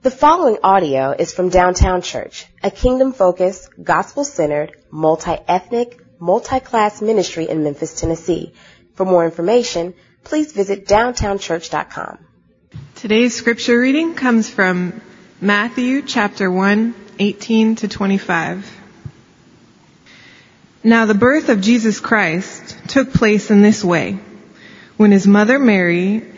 The following audio is from Downtown Church, a kingdom-focused, gospel-centered, multi-ethnic, multi-class ministry in Memphis, Tennessee. For more information, please visit downtownchurch.com. Today's scripture reading comes from Matthew chapter 1, 18 to 25. Now the birth of Jesus Christ took place in this way. When his mother Mary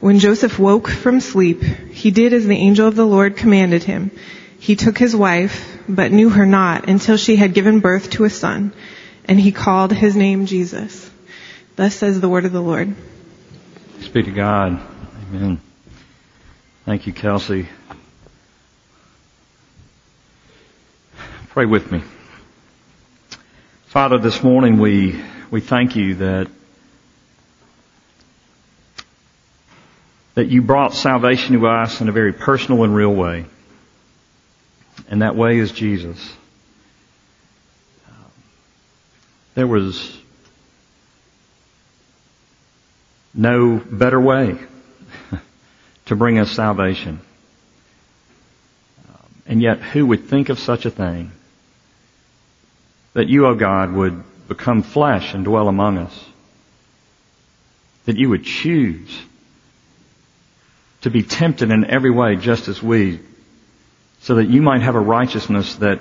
When Joseph woke from sleep, he did as the angel of the Lord commanded him. He took his wife, but knew her not until she had given birth to a son, and he called his name Jesus. Thus says the word of the Lord. Speak to God. Amen. Thank you, Kelsey. Pray with me. Father, this morning we, we thank you that that you brought salvation to us in a very personal and real way. And that way is Jesus. There was no better way to bring us salvation. And yet, who would think of such a thing? That you, O God, would become flesh and dwell among us. That you would choose to be tempted in every way just as we, so that you might have a righteousness that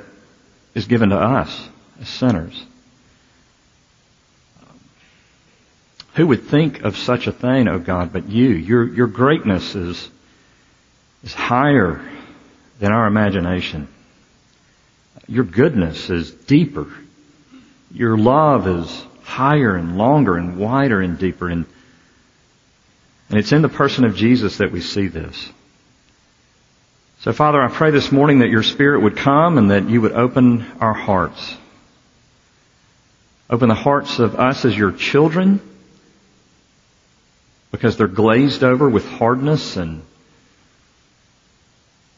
is given to us as sinners. Who would think of such a thing, O oh God, but you? Your, your greatness is, is higher than our imagination. Your goodness is deeper. Your love is higher and longer and wider and deeper. And and it's in the person of Jesus that we see this. So Father, I pray this morning that your Spirit would come and that you would open our hearts. Open the hearts of us as your children because they're glazed over with hardness and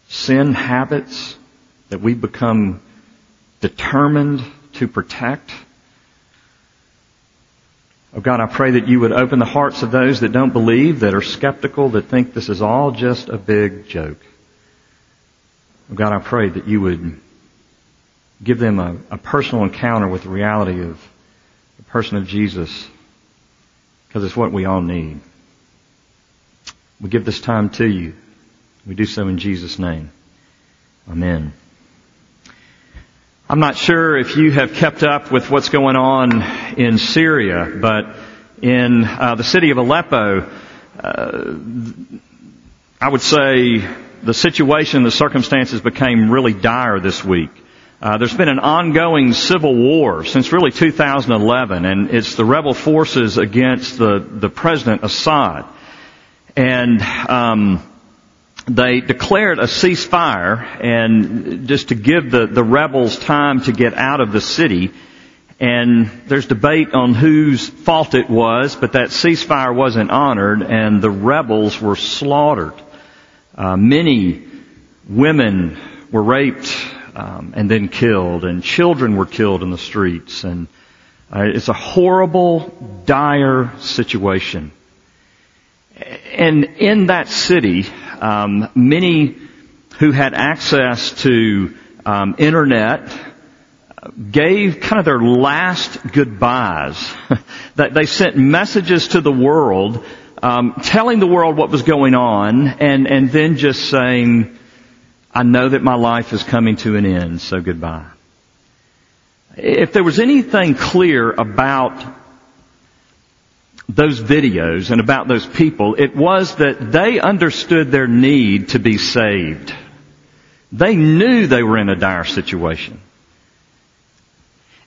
sin habits that we become determined to protect. Oh God, I pray that you would open the hearts of those that don't believe, that are skeptical, that think this is all just a big joke. Oh God, I pray that you would give them a, a personal encounter with the reality of the person of Jesus, because it's what we all need. We give this time to you. We do so in Jesus' name. Amen. I'm not sure if you have kept up with what's going on in Syria, but in uh, the city of Aleppo, uh, I would say the situation, the circumstances became really dire this week. Uh, there's been an ongoing civil war since really 2011, and it's the rebel forces against the the president Assad, and um, they declared a ceasefire and just to give the, the rebels time to get out of the city. And there's debate on whose fault it was, but that ceasefire wasn't honored and the rebels were slaughtered. Uh, many women were raped um, and then killed, and children were killed in the streets. And uh, it's a horrible, dire situation. And in that city, um, many who had access to um, internet gave kind of their last goodbyes. that they sent messages to the world, um, telling the world what was going on, and and then just saying, "I know that my life is coming to an end, so goodbye." If there was anything clear about those videos and about those people, it was that they understood their need to be saved. They knew they were in a dire situation.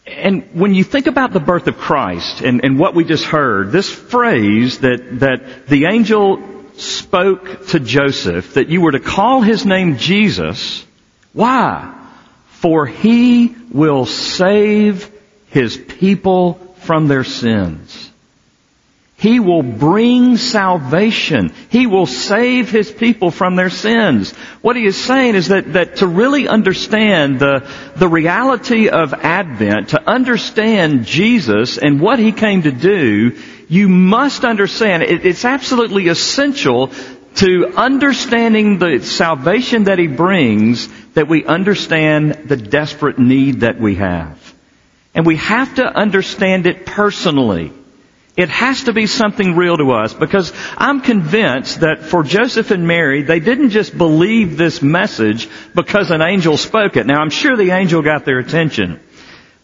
And when you think about the birth of Christ and, and what we just heard, this phrase that, that the angel spoke to Joseph, that you were to call his name Jesus, why? For he will save his people from their sins. He will bring salvation. He will save His people from their sins. What He is saying is that, that to really understand the, the reality of Advent, to understand Jesus and what He came to do, you must understand, it, it's absolutely essential to understanding the salvation that He brings, that we understand the desperate need that we have. And we have to understand it personally. It has to be something real to us because I'm convinced that for Joseph and Mary, they didn't just believe this message because an angel spoke it. Now I'm sure the angel got their attention.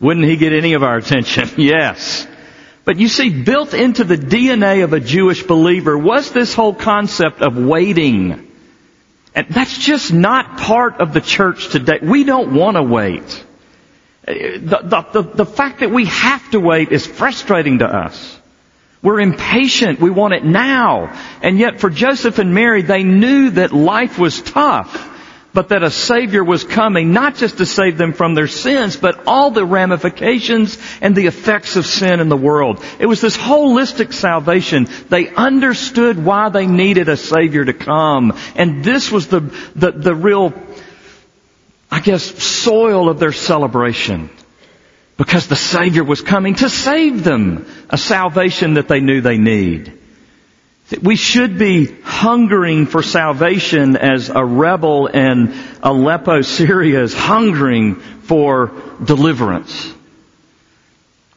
Wouldn't he get any of our attention? yes. But you see, built into the DNA of a Jewish believer was this whole concept of waiting. And that's just not part of the church today. We don't want to wait. The, the, the, the fact that we have to wait is frustrating to us. We're impatient. We want it now. And yet for Joseph and Mary, they knew that life was tough, but that a Savior was coming, not just to save them from their sins, but all the ramifications and the effects of sin in the world. It was this holistic salvation. They understood why they needed a Savior to come. And this was the, the, the real, I guess, soil of their celebration because the Savior was coming to save them, a salvation that they knew they need. We should be hungering for salvation as a rebel in Aleppo, Syria is hungering for deliverance.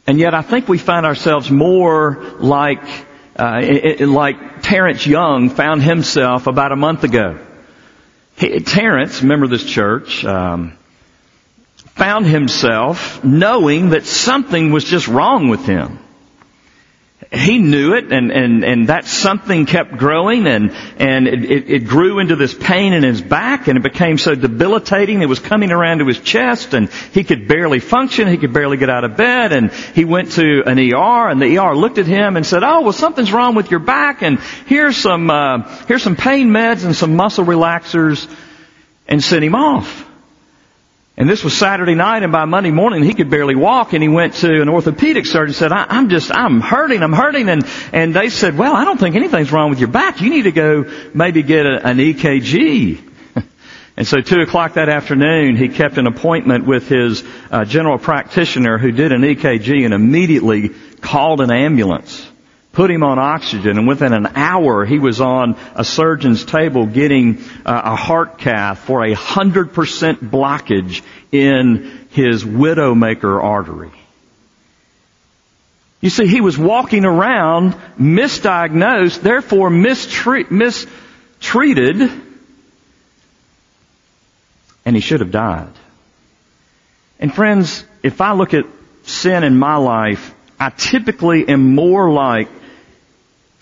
And yet I think we find ourselves more like, uh, like Terrence Young found himself about a month ago. Terrence, member of this church, um, found himself knowing that something was just wrong with him. He knew it and, and, and that something kept growing and, and it, it, grew into this pain in his back and it became so debilitating. It was coming around to his chest and he could barely function. He could barely get out of bed and he went to an ER and the ER looked at him and said, oh, well something's wrong with your back and here's some, uh, here's some pain meds and some muscle relaxers and sent him off. And this was Saturday night and by Monday morning he could barely walk and he went to an orthopedic surgeon and said, I, am just, I'm hurting, I'm hurting. And, and they said, well, I don't think anything's wrong with your back. You need to go maybe get a, an EKG. and so two o'clock that afternoon he kept an appointment with his uh, general practitioner who did an EKG and immediately called an ambulance put him on oxygen, and within an hour he was on a surgeon's table getting uh, a heart cath for a hundred percent blockage in his widowmaker artery. You see, he was walking around misdiagnosed, therefore mistreated, and he should have died. And friends, if I look at sin in my life, I typically am more like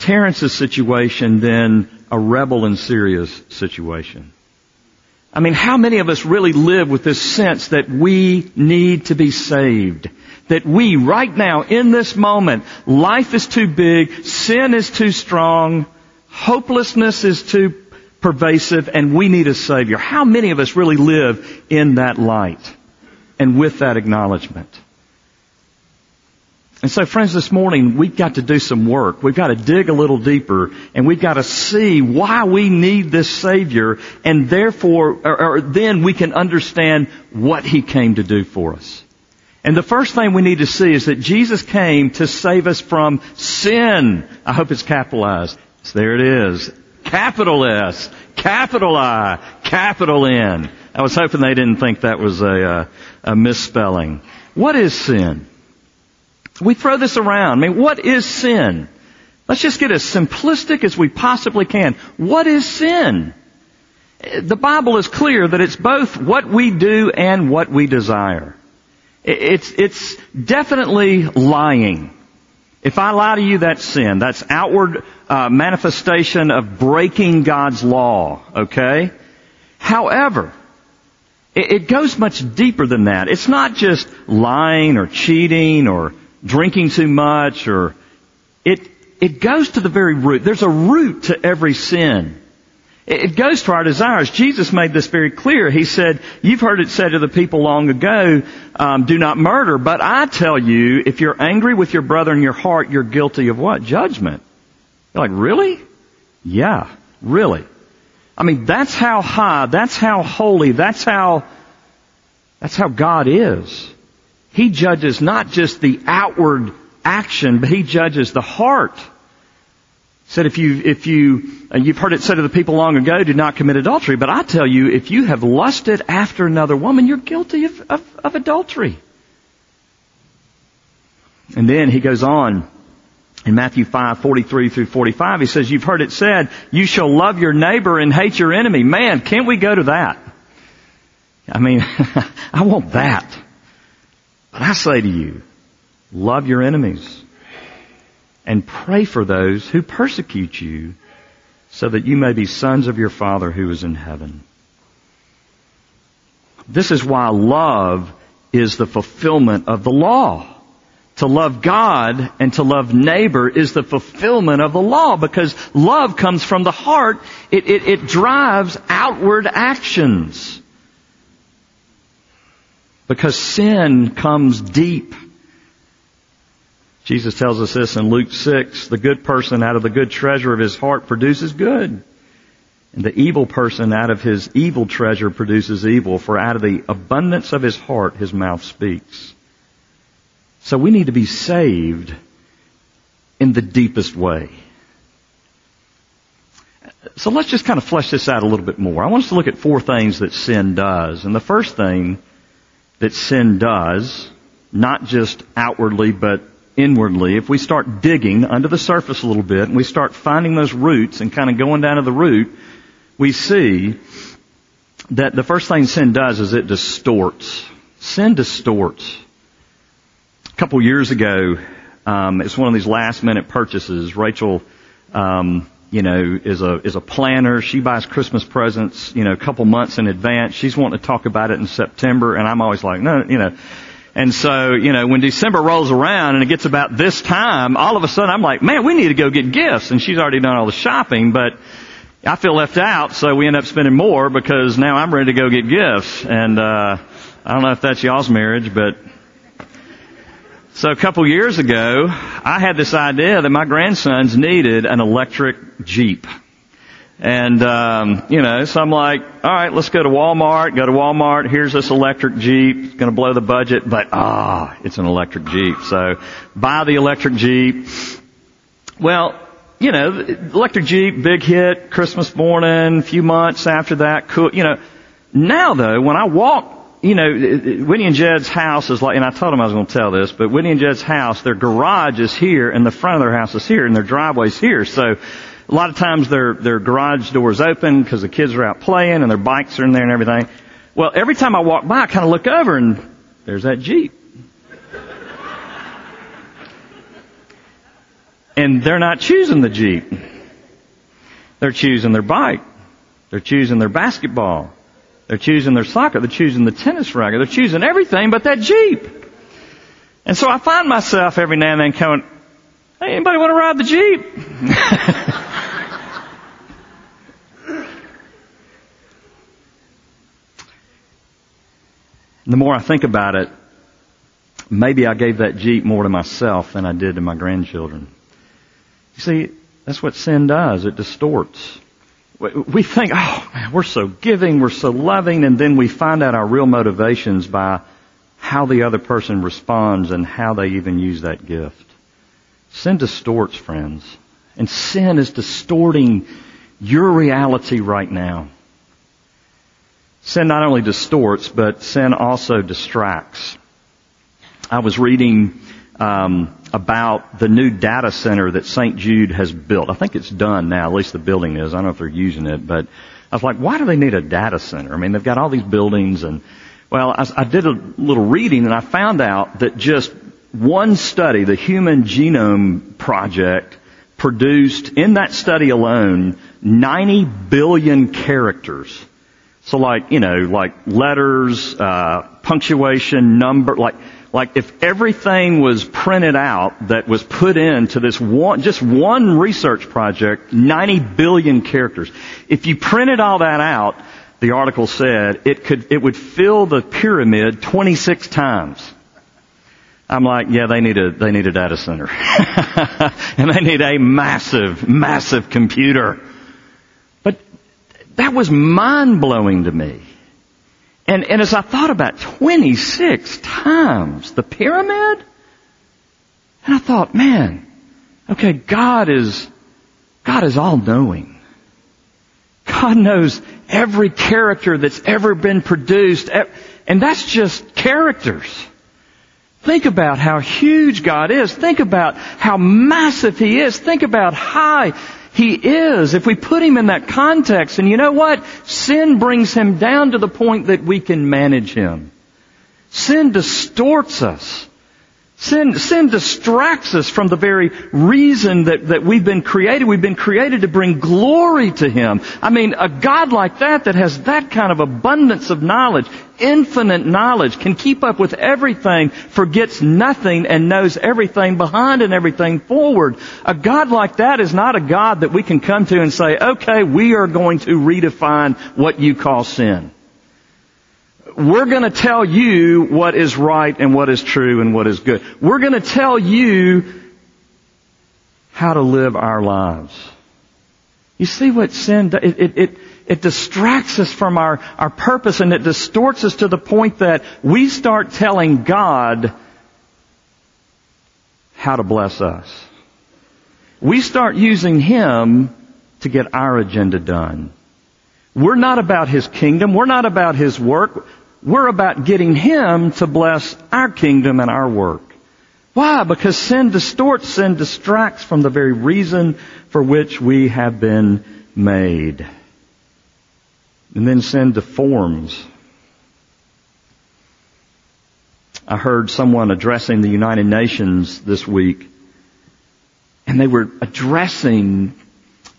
Terrence's situation than a rebel in Syria's situation. I mean, how many of us really live with this sense that we need to be saved? That we, right now, in this moment, life is too big, sin is too strong, hopelessness is too pervasive, and we need a Savior. How many of us really live in that light and with that acknowledgement? And so friends, this morning we've got to do some work. We've got to dig a little deeper and we've got to see why we need this Savior and therefore, or, or then we can understand what He came to do for us. And the first thing we need to see is that Jesus came to save us from sin. I hope it's capitalized. So there it is. Capital S, capital I, capital N. I was hoping they didn't think that was a, a, uh, a misspelling. What is sin? We throw this around. I mean, what is sin? Let's just get as simplistic as we possibly can. What is sin? The Bible is clear that it's both what we do and what we desire. It's, it's definitely lying. If I lie to you, that's sin. That's outward uh, manifestation of breaking God's law. Okay. However, it, it goes much deeper than that. It's not just lying or cheating or drinking too much or it it goes to the very root. There's a root to every sin. It goes to our desires. Jesus made this very clear. He said, you've heard it said to the people long ago, um, do not murder, but I tell you, if you're angry with your brother in your heart, you're guilty of what? Judgment. You're like, really? Yeah, really. I mean, that's how high, that's how holy, that's how, that's how God is. He judges not just the outward action, but He judges the heart said if you, if you, you've heard it said to the people long ago, do not commit adultery. But I tell you, if you have lusted after another woman, you're guilty of, of, of adultery. And then he goes on in Matthew 5, 43 through 45, he says, you've heard it said, you shall love your neighbor and hate your enemy. Man, can't we go to that? I mean, I want that. But I say to you, love your enemies and pray for those who persecute you so that you may be sons of your Father who is in heaven. This is why love is the fulfillment of the law. To love God and to love neighbor is the fulfillment of the law because love comes from the heart. It, it, it drives outward actions. Because sin comes deep. Jesus tells us this in Luke 6, the good person out of the good treasure of his heart produces good. And the evil person out of his evil treasure produces evil, for out of the abundance of his heart his mouth speaks. So we need to be saved in the deepest way. So let's just kind of flesh this out a little bit more. I want us to look at four things that sin does. And the first thing that sin does, not just outwardly, but inwardly, if we start digging under the surface a little bit and we start finding those roots and kind of going down to the root, we see that the first thing sin does is it distorts. Sin distorts. A couple years ago, um, it's one of these last minute purchases. Rachel, um, you know, is a is a planner. She buys Christmas presents, you know, a couple months in advance. She's wanting to talk about it in September, and I'm always like, no, you know, and so, you know, when December rolls around and it gets about this time, all of a sudden I'm like, man, we need to go get gifts. And she's already done all the shopping, but I feel left out, so we end up spending more because now I'm ready to go get gifts. And, uh, I don't know if that's y'all's marriage, but so a couple years ago, I had this idea that my grandsons needed an electric Jeep. And, um, you know, so I'm like, all right, let's go to Walmart, go to Walmart, here's this electric Jeep, it's gonna blow the budget, but ah, it's an electric Jeep. So, buy the electric Jeep. Well, you know, electric Jeep, big hit, Christmas morning, a few months after that, cool, you know. Now though, when I walk, you know, Whitney and Jed's house is like, and I told them I was going to tell this, but Whitney and Jed's house, their garage is here, and the front of their house is here, and their driveway's here. So, a lot of times their, their garage doors open because the kids are out playing and their bikes are in there and everything. Well, every time I walk by, I kind of look over and there's that Jeep. and they're not choosing the Jeep. They're choosing their bike. They're choosing their basketball. They're choosing their soccer. They're choosing the tennis racket. They're choosing everything but that Jeep. And so I find myself every now and then going, hey, anybody want to ride the Jeep? the more I think about it, maybe I gave that Jeep more to myself than I did to my grandchildren. You see, that's what sin does. It distorts. We think, oh man, we're so giving, we're so loving, and then we find out our real motivations by how the other person responds and how they even use that gift. Sin distorts, friends. And sin is distorting your reality right now. Sin not only distorts, but sin also distracts. I was reading um, about the new data center that St. Jude has built. I think it's done now, at least the building is. I don't know if they're using it, but I was like, why do they need a data center? I mean, they've got all these buildings and, well, I, I did a little reading and I found out that just one study, the Human Genome Project, produced in that study alone 90 billion characters. So like, you know, like letters, uh, punctuation, number, like, like if everything was printed out that was put into this one, just one research project, 90 billion characters. If you printed all that out, the article said it could, it would fill the pyramid 26 times. I'm like, yeah, they need a, they need a data center. and they need a massive, massive computer. But that was mind blowing to me. And, and as I thought about 26 times the pyramid, and I thought, man, okay, God is, God is all knowing. God knows every character that's ever been produced, and that's just characters. Think about how huge God is. Think about how massive He is. Think about high he is. If we put him in that context, and you know what? Sin brings him down to the point that we can manage him. Sin distorts us. Sin, sin distracts us from the very reason that, that we've been created. We've been created to bring glory to Him. I mean, a God like that that has that kind of abundance of knowledge, infinite knowledge, can keep up with everything, forgets nothing, and knows everything behind and everything forward. A God like that is not a God that we can come to and say, okay, we are going to redefine what you call sin we're going to tell you what is right and what is true and what is good. We're going to tell you how to live our lives. You see what sin does? It, it, it, it distracts us from our, our purpose and it distorts us to the point that we start telling God how to bless us. We start using Him to get our agenda done. We're not about His kingdom. We're not about His work. We're about getting Him to bless our kingdom and our work. Why? Because sin distorts, sin distracts from the very reason for which we have been made. And then sin deforms. I heard someone addressing the United Nations this week, and they were addressing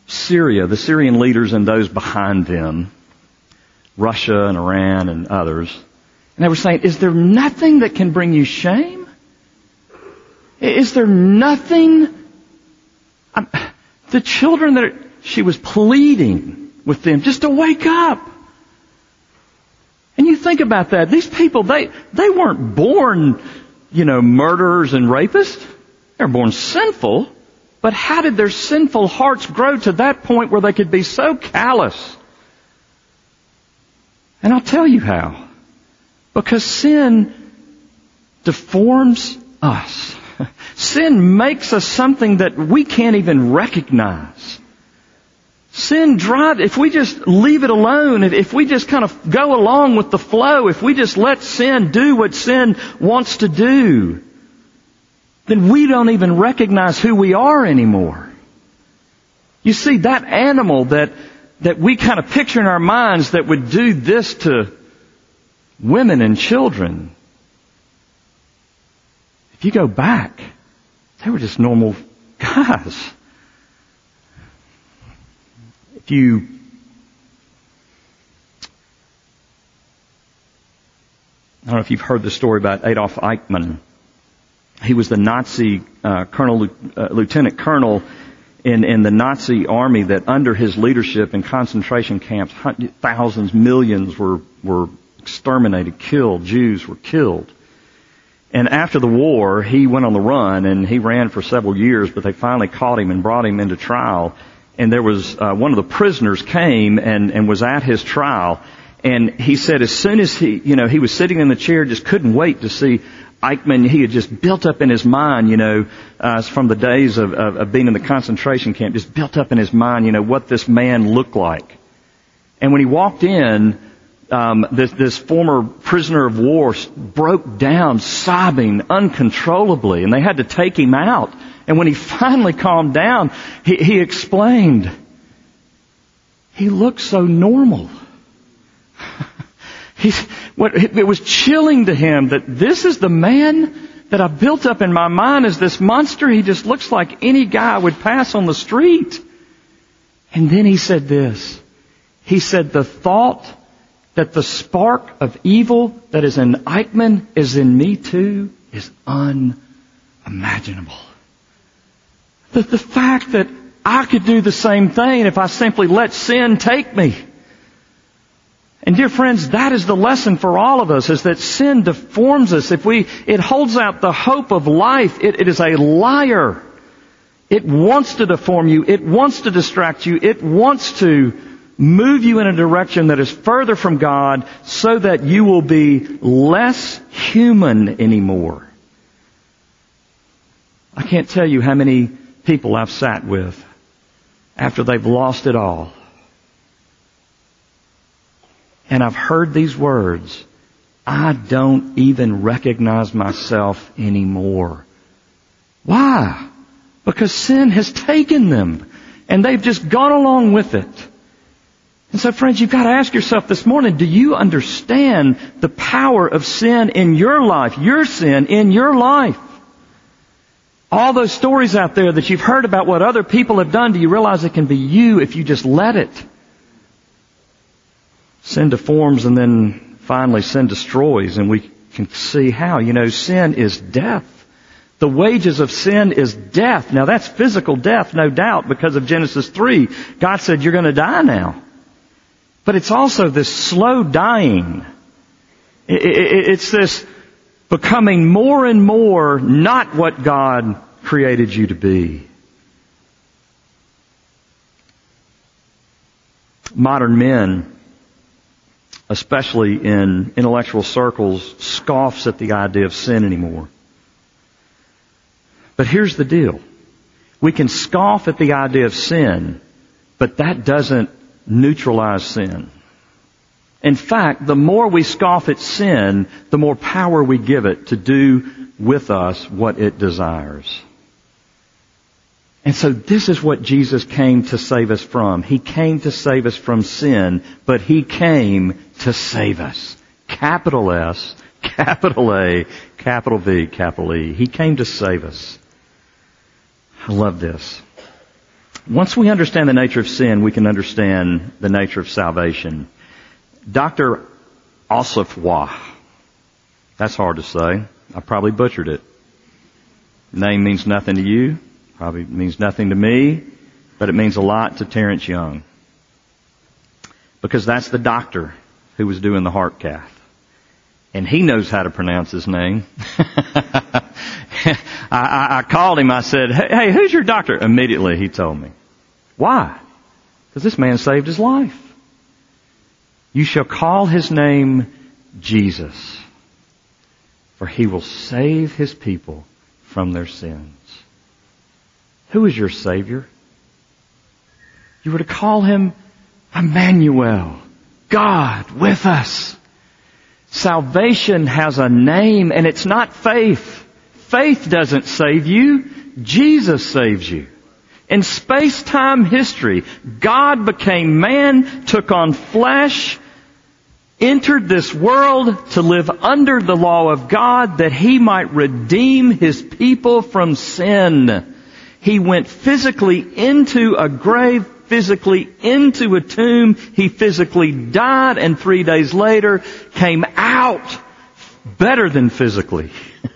Syria, the Syrian leaders and those behind them. Russia and Iran and others. And they were saying, is there nothing that can bring you shame? Is there nothing? I'm, the children that are, she was pleading with them just to wake up. And you think about that. These people, they, they weren't born, you know, murderers and rapists. They were born sinful. But how did their sinful hearts grow to that point where they could be so callous and I'll tell you how. Because sin deforms us. Sin makes us something that we can't even recognize. Sin drives, if we just leave it alone, if we just kind of go along with the flow, if we just let sin do what sin wants to do, then we don't even recognize who we are anymore. You see, that animal that that we kind of picture in our minds that would do this to women and children. If you go back, they were just normal guys. If you I don't know if you've heard the story about Adolf Eichmann. He was the Nazi uh, colonel, uh, lieutenant colonel in, in the Nazi army that under his leadership in concentration camps, thousands, millions were, were exterminated, killed, Jews were killed. And after the war, he went on the run and he ran for several years, but they finally caught him and brought him into trial. And there was, uh, one of the prisoners came and, and was at his trial. And he said as soon as he, you know, he was sitting in the chair, just couldn't wait to see Eichmann, he had just built up in his mind, you know, uh, from the days of, of, of being in the concentration camp, just built up in his mind, you know, what this man looked like. And when he walked in, um, this, this former prisoner of war broke down, sobbing uncontrollably, and they had to take him out. And when he finally calmed down, he, he explained, he looked so normal. He's, what, it was chilling to him that this is the man that I built up in my mind as this monster. He just looks like any guy would pass on the street. And then he said this. He said, the thought that the spark of evil that is in Eichmann is in me too is unimaginable. The, the fact that I could do the same thing if I simply let sin take me. And dear friends, that is the lesson for all of us, is that sin deforms us. If we, it holds out the hope of life, it, it is a liar. It wants to deform you. It wants to distract you. It wants to move you in a direction that is further from God so that you will be less human anymore. I can't tell you how many people I've sat with after they've lost it all and I've heard these words, I don't even recognize myself anymore. Why? Because sin has taken them and they've just gone along with it. And so friends, you've got to ask yourself this morning, do you understand the power of sin in your life, your sin in your life? All those stories out there that you've heard about what other people have done, do you realize it can be you if you just let it? Sin deforms and then finally sin destroys and we can see how. You know, sin is death. The wages of sin is death. Now that's physical death, no doubt, because of Genesis 3. God said, you're going to die now. But it's also this slow dying. It's this becoming more and more not what God created you to be. Modern men especially in intellectual circles, scoffs at the idea of sin anymore. But here's the deal. We can scoff at the idea of sin, but that doesn't neutralize sin. In fact, the more we scoff at sin, the more power we give it to do with us what it desires. And so this is what Jesus came to save us from. He came to save us from sin, but He came to save us. Capital S, capital A, capital V, capital E. He came to save us. I love this. Once we understand the nature of sin, we can understand the nature of salvation. Dr. Asafwa, that's hard to say. I probably butchered it. Name means nothing to you. Probably means nothing to me, but it means a lot to Terrence Young. Because that's the doctor who was doing the heart cath. And he knows how to pronounce his name. I, I, I, called him, I said, hey, hey, who's your doctor? Immediately he told me. Why? Because this man saved his life. You shall call his name Jesus, for he will save his people from their sins. Who is your Savior? You were to call him Emmanuel, God with us. Salvation has a name and it's not faith. Faith doesn't save you. Jesus saves you. In space-time history, God became man, took on flesh, entered this world to live under the law of God that he might redeem his people from sin. He went physically into a grave, physically into a tomb. He physically died and three days later came out better than physically.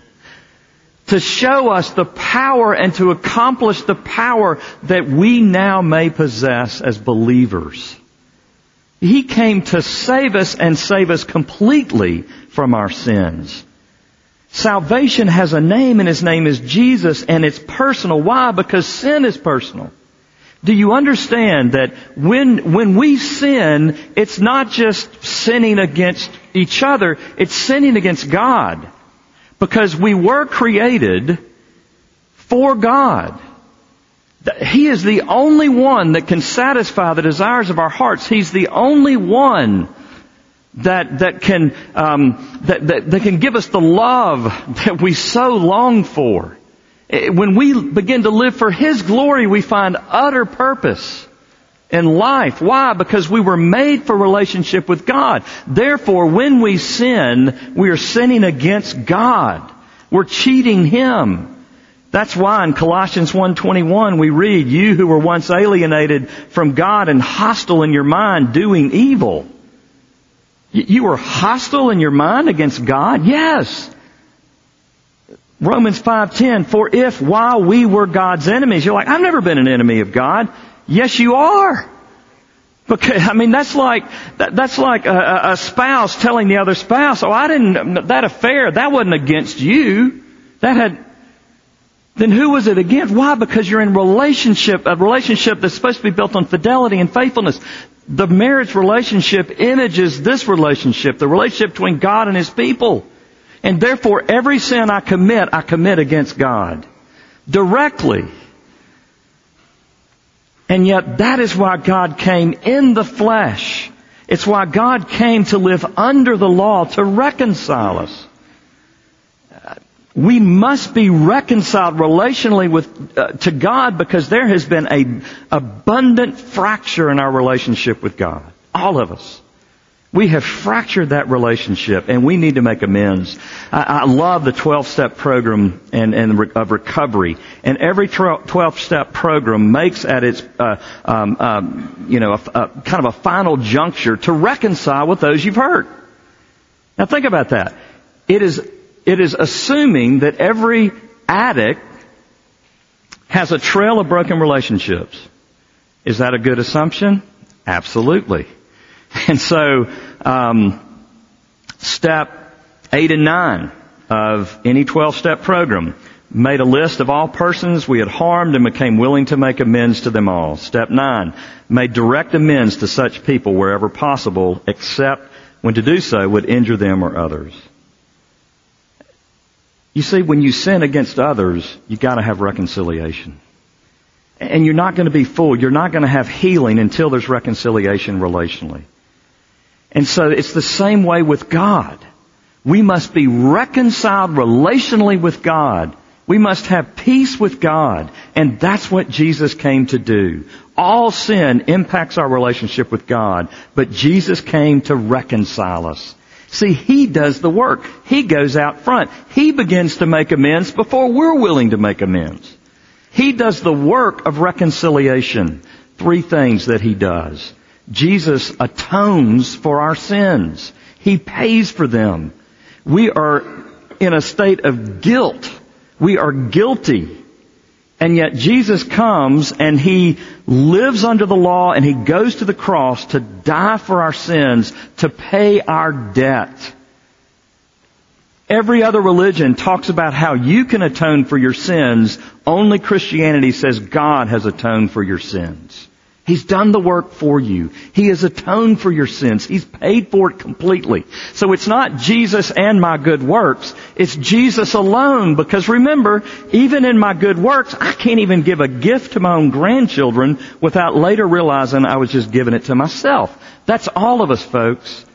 to show us the power and to accomplish the power that we now may possess as believers. He came to save us and save us completely from our sins. Salvation has a name and his name is Jesus and it's personal. Why? Because sin is personal. Do you understand that when, when we sin, it's not just sinning against each other, it's sinning against God. Because we were created for God. He is the only one that can satisfy the desires of our hearts. He's the only one that that can um, that, that that can give us the love that we so long for. Eh, when we begin to live for His glory, we find utter purpose in life. Why? Because we were made for relationship with God. Therefore, when we sin, we are sinning against God. We're cheating Him. That's why in Colossians 1.21 we read, you who were once alienated from God and hostile in your mind doing evil. You were hostile in your mind against God? Yes. Romans 5:10 for if while we were God's enemies you're like I've never been an enemy of God. Yes you are. Because I mean that's like that, that's like a, a spouse telling the other spouse, "Oh, I didn't that affair that wasn't against you. That had then who was it against? Why? Because you're in relationship, a relationship that's supposed to be built on fidelity and faithfulness. The marriage relationship images this relationship, the relationship between God and His people. And therefore, every sin I commit, I commit against God. Directly. And yet that is why God came in the flesh. It's why God came to live under the law to reconcile us. We must be reconciled relationally with, uh, to God because there has been a abundant fracture in our relationship with God. All of us. We have fractured that relationship and we need to make amends. I, I love the 12 step program and, and re, of recovery. And every 12 step program makes at its, uh, um, um, you know, a, a, kind of a final juncture to reconcile with those you've hurt. Now think about that. It is it is assuming that every addict has a trail of broken relationships. Is that a good assumption? Absolutely. And so, um, step eight and nine of any 12 step program made a list of all persons we had harmed and became willing to make amends to them all. Step nine, made direct amends to such people wherever possible, except when to do so would injure them or others. You see, when you sin against others, you gotta have reconciliation. And you're not gonna be full. You're not gonna have healing until there's reconciliation relationally. And so it's the same way with God. We must be reconciled relationally with God. We must have peace with God. And that's what Jesus came to do. All sin impacts our relationship with God, but Jesus came to reconcile us. See, He does the work. He goes out front. He begins to make amends before we're willing to make amends. He does the work of reconciliation. Three things that He does. Jesus atones for our sins. He pays for them. We are in a state of guilt. We are guilty. And yet Jesus comes and He lives under the law and He goes to the cross to die for our sins, to pay our debt. Every other religion talks about how you can atone for your sins. Only Christianity says God has atoned for your sins. He's done the work for you. He has atoned for your sins. He's paid for it completely. So it's not Jesus and my good works. It's Jesus alone. Because remember, even in my good works, I can't even give a gift to my own grandchildren without later realizing I was just giving it to myself. That's all of us, folks.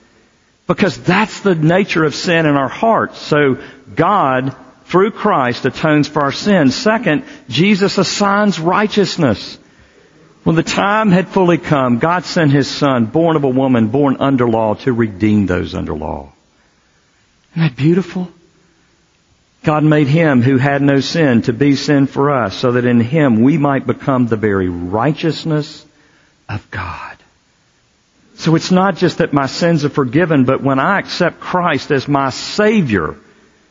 Because that's the nature of sin in our hearts. So God, through Christ, atones for our sins. Second, Jesus assigns righteousness. When the time had fully come, God sent His Son, born of a woman, born under law, to redeem those under law. Isn't that beautiful? God made Him who had no sin to be sin for us, so that in Him we might become the very righteousness of God. So it's not just that my sins are forgiven, but when I accept Christ as my Savior,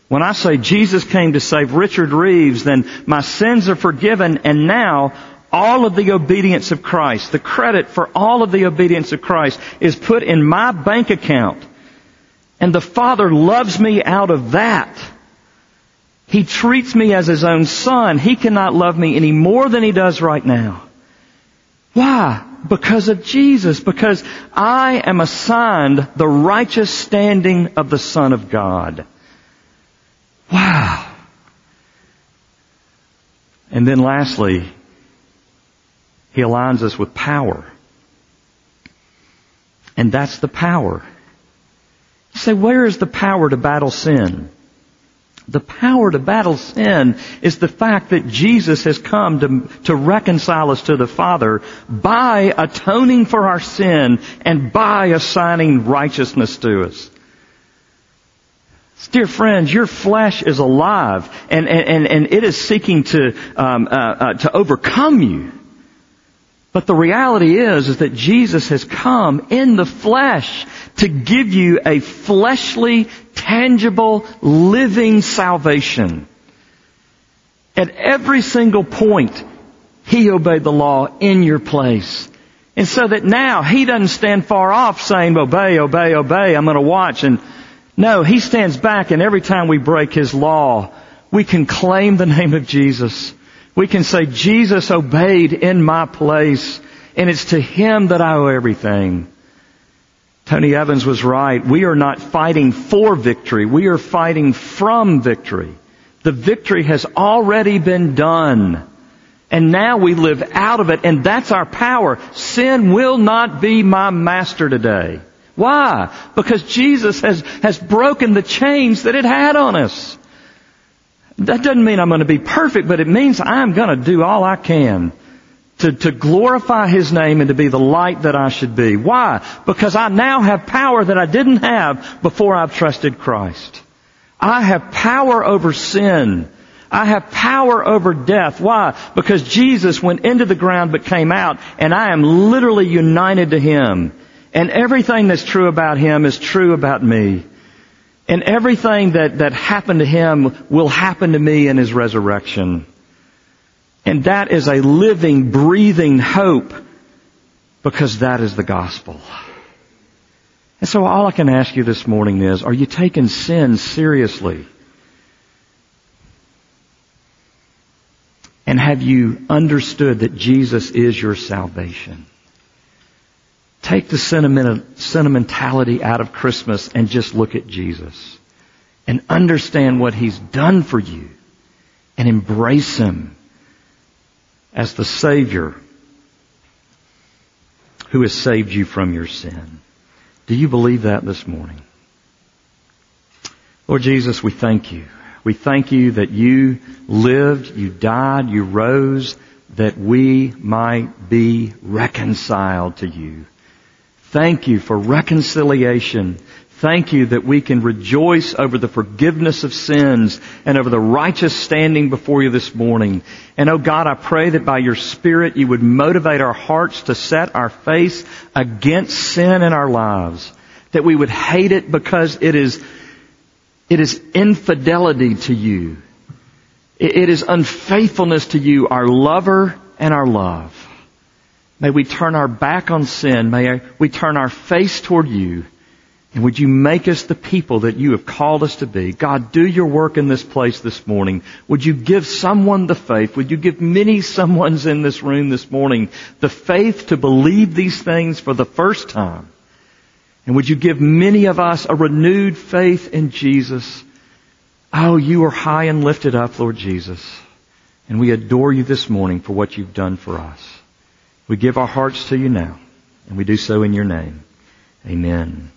when I say Jesus came to save Richard Reeves, then my sins are forgiven and now all of the obedience of Christ, the credit for all of the obedience of Christ is put in my bank account. And the Father loves me out of that. He treats me as His own son. He cannot love me any more than He does right now. Why? Because of Jesus. Because I am assigned the righteous standing of the Son of God. Wow. And then lastly, he aligns us with power. And that's the power. You say, where is the power to battle sin? The power to battle sin is the fact that Jesus has come to, to reconcile us to the Father by atoning for our sin and by assigning righteousness to us. Dear friends, your flesh is alive and, and, and it is seeking to, um, uh, uh, to overcome you. But the reality is, is that Jesus has come in the flesh to give you a fleshly, tangible, living salvation. At every single point, He obeyed the law in your place. And so that now He doesn't stand far off saying, obey, obey, obey, I'm gonna watch and no, He stands back and every time we break His law, we can claim the name of Jesus. We can say, Jesus obeyed in my place and it's to Him that I owe everything. Tony Evans was right. We are not fighting for victory. We are fighting from victory. The victory has already been done. And now we live out of it and that's our power. Sin will not be my master today. Why? Because Jesus has, has broken the chains that it had on us. That doesn't mean I'm going to be perfect, but it means I'm going to do all I can to, to glorify His name and to be the light that I should be. Why? Because I now have power that I didn't have before I've trusted Christ. I have power over sin. I have power over death. Why? Because Jesus went into the ground but came out and I am literally united to Him. And everything that's true about Him is true about me. And everything that, that happened to Him will happen to me in His resurrection. And that is a living, breathing hope because that is the gospel. And so all I can ask you this morning is, are you taking sin seriously? And have you understood that Jesus is your salvation? Take the sentimentality out of Christmas and just look at Jesus. And understand what He's done for you. And embrace Him as the Savior who has saved you from your sin. Do you believe that this morning? Lord Jesus, we thank you. We thank you that you lived, you died, you rose, that we might be reconciled to you. Thank you for reconciliation. Thank you that we can rejoice over the forgiveness of sins and over the righteous standing before you this morning. And oh God, I pray that by your Spirit you would motivate our hearts to set our face against sin in our lives. That we would hate it because it is, it is infidelity to you. It is unfaithfulness to you, our lover and our love. May we turn our back on sin. May we turn our face toward you. And would you make us the people that you have called us to be? God, do your work in this place this morning. Would you give someone the faith? Would you give many someone's in this room this morning the faith to believe these things for the first time? And would you give many of us a renewed faith in Jesus? Oh, you are high and lifted up, Lord Jesus. And we adore you this morning for what you've done for us. We give our hearts to you now, and we do so in your name. Amen.